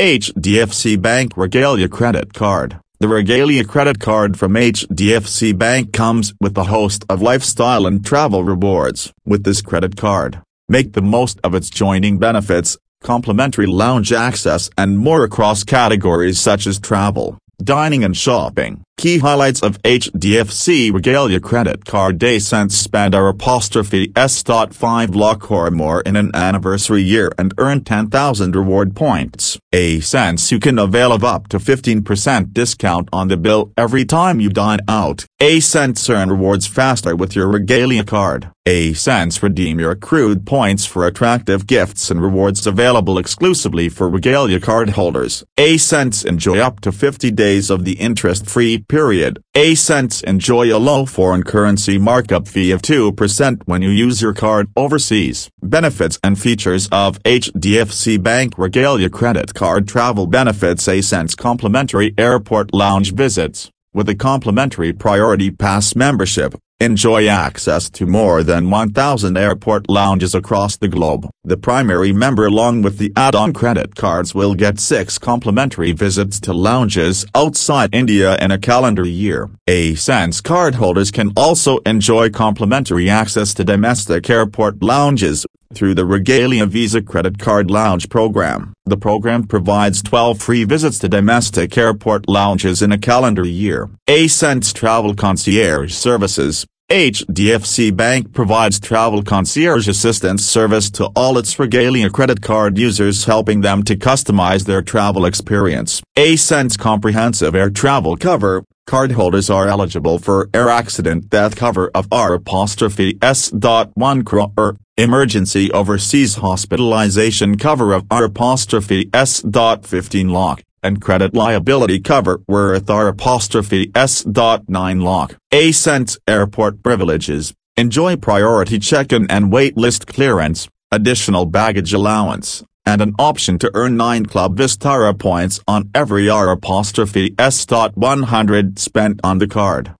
HDFC Bank Regalia Credit Card The Regalia Credit Card from HDFC Bank comes with a host of lifestyle and travel rewards. With this credit card, make the most of its joining benefits, complimentary lounge access and more across categories such as travel, dining and shopping. Key highlights of HDFC Regalia Credit Card Day Cents spend our apostrophe S.5 block or more in an anniversary year and earn 10,000 reward points. A cents you can avail of up to 15% discount on the bill every time you dine out. A cents earn rewards faster with your Regalia card. A cents redeem your accrued points for attractive gifts and rewards available exclusively for Regalia card holders. A cents enjoy up to 50 days of the interest-free period. A cents enjoy a low foreign currency markup fee of 2% when you use your card overseas. Benefits and features of HDFC Bank Regalia Credit Card Travel Benefits A cents complimentary airport lounge visits. With a complimentary Priority Pass membership, enjoy access to more than 1,000 airport lounges across the globe. The primary member along with the add-on credit cards will get 6 complimentary visits to lounges outside India in a calendar year. A cents cardholders can also enjoy complimentary access to domestic airport lounges, through the Regalia Visa Credit Card Lounge program. The program provides 12 free visits to domestic airport lounges in a calendar year. A cents Travel Concierge Services HDFC Bank provides travel concierge assistance service to all its Regalia credit card users helping them to customize their travel experience. A cents comprehensive air travel cover, cardholders are eligible for air accident death cover of R apostrophe S.1 crore, er. Emergency overseas hospitalization cover of R apostrophe S.15 lakh and credit liability cover worth R apostrophe S.9 lakh. A cents airport privileges, enjoy priority check-in and wait list clearance, additional baggage allowance, and an option to earn 9 Club Vistara points on every R apostrophe S.100 spent on the card.